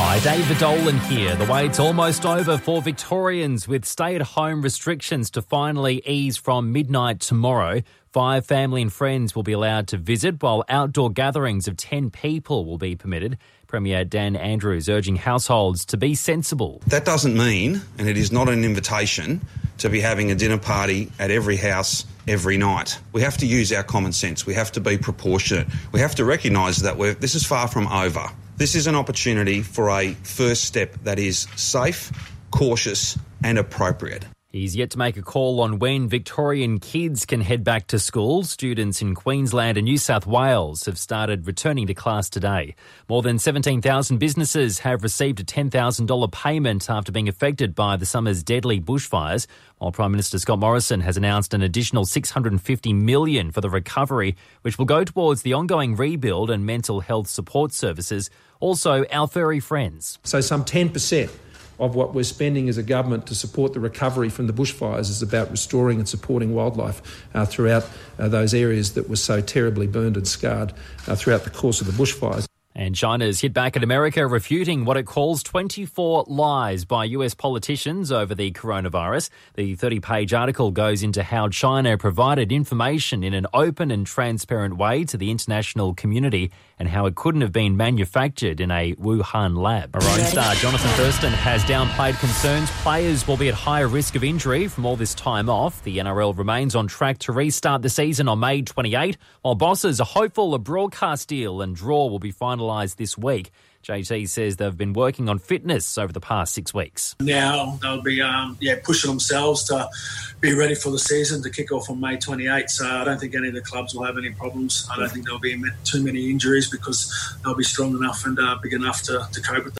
Hi, David Dolan here. The wait's almost over for Victorians with stay at home restrictions to finally ease from midnight tomorrow. Five family and friends will be allowed to visit, while outdoor gatherings of 10 people will be permitted. Premier Dan Andrews urging households to be sensible. That doesn't mean, and it is not an invitation, to be having a dinner party at every house every night. We have to use our common sense. We have to be proportionate. We have to recognise that this is far from over. This is an opportunity for a first step that is safe, cautious, and appropriate. He's yet to make a call on when Victorian kids can head back to school. Students in Queensland and New South Wales have started returning to class today. More than 17,000 businesses have received a $10,000 payment after being affected by the summer's deadly bushfires, while Prime Minister Scott Morrison has announced an additional 650 million for the recovery, which will go towards the ongoing rebuild and mental health support services. Also, our furry friends. So some 10% of what we're spending as a government to support the recovery from the bushfires is about restoring and supporting wildlife uh, throughout uh, those areas that were so terribly burned and scarred uh, throughout the course of the bushfires. And China's hit back at America, refuting what it calls 24 lies by US politicians over the coronavirus. The 30 page article goes into how China provided information in an open and transparent way to the international community and how it couldn't have been manufactured in a Wuhan lab. Our own star Johnathan Thurston has downplayed concerns players will be at higher risk of injury from all this time off. The NRL remains on track to restart the season on May 28, while bosses are hopeful a broadcast deal and draw will be this week. JT says they've been working on fitness over the past six weeks. Now they'll be um, yeah pushing themselves to be ready for the season to kick off on May 28. So I don't think any of the clubs will have any problems. I don't think there'll be too many injuries because they'll be strong enough and uh, big enough to, to cope with them.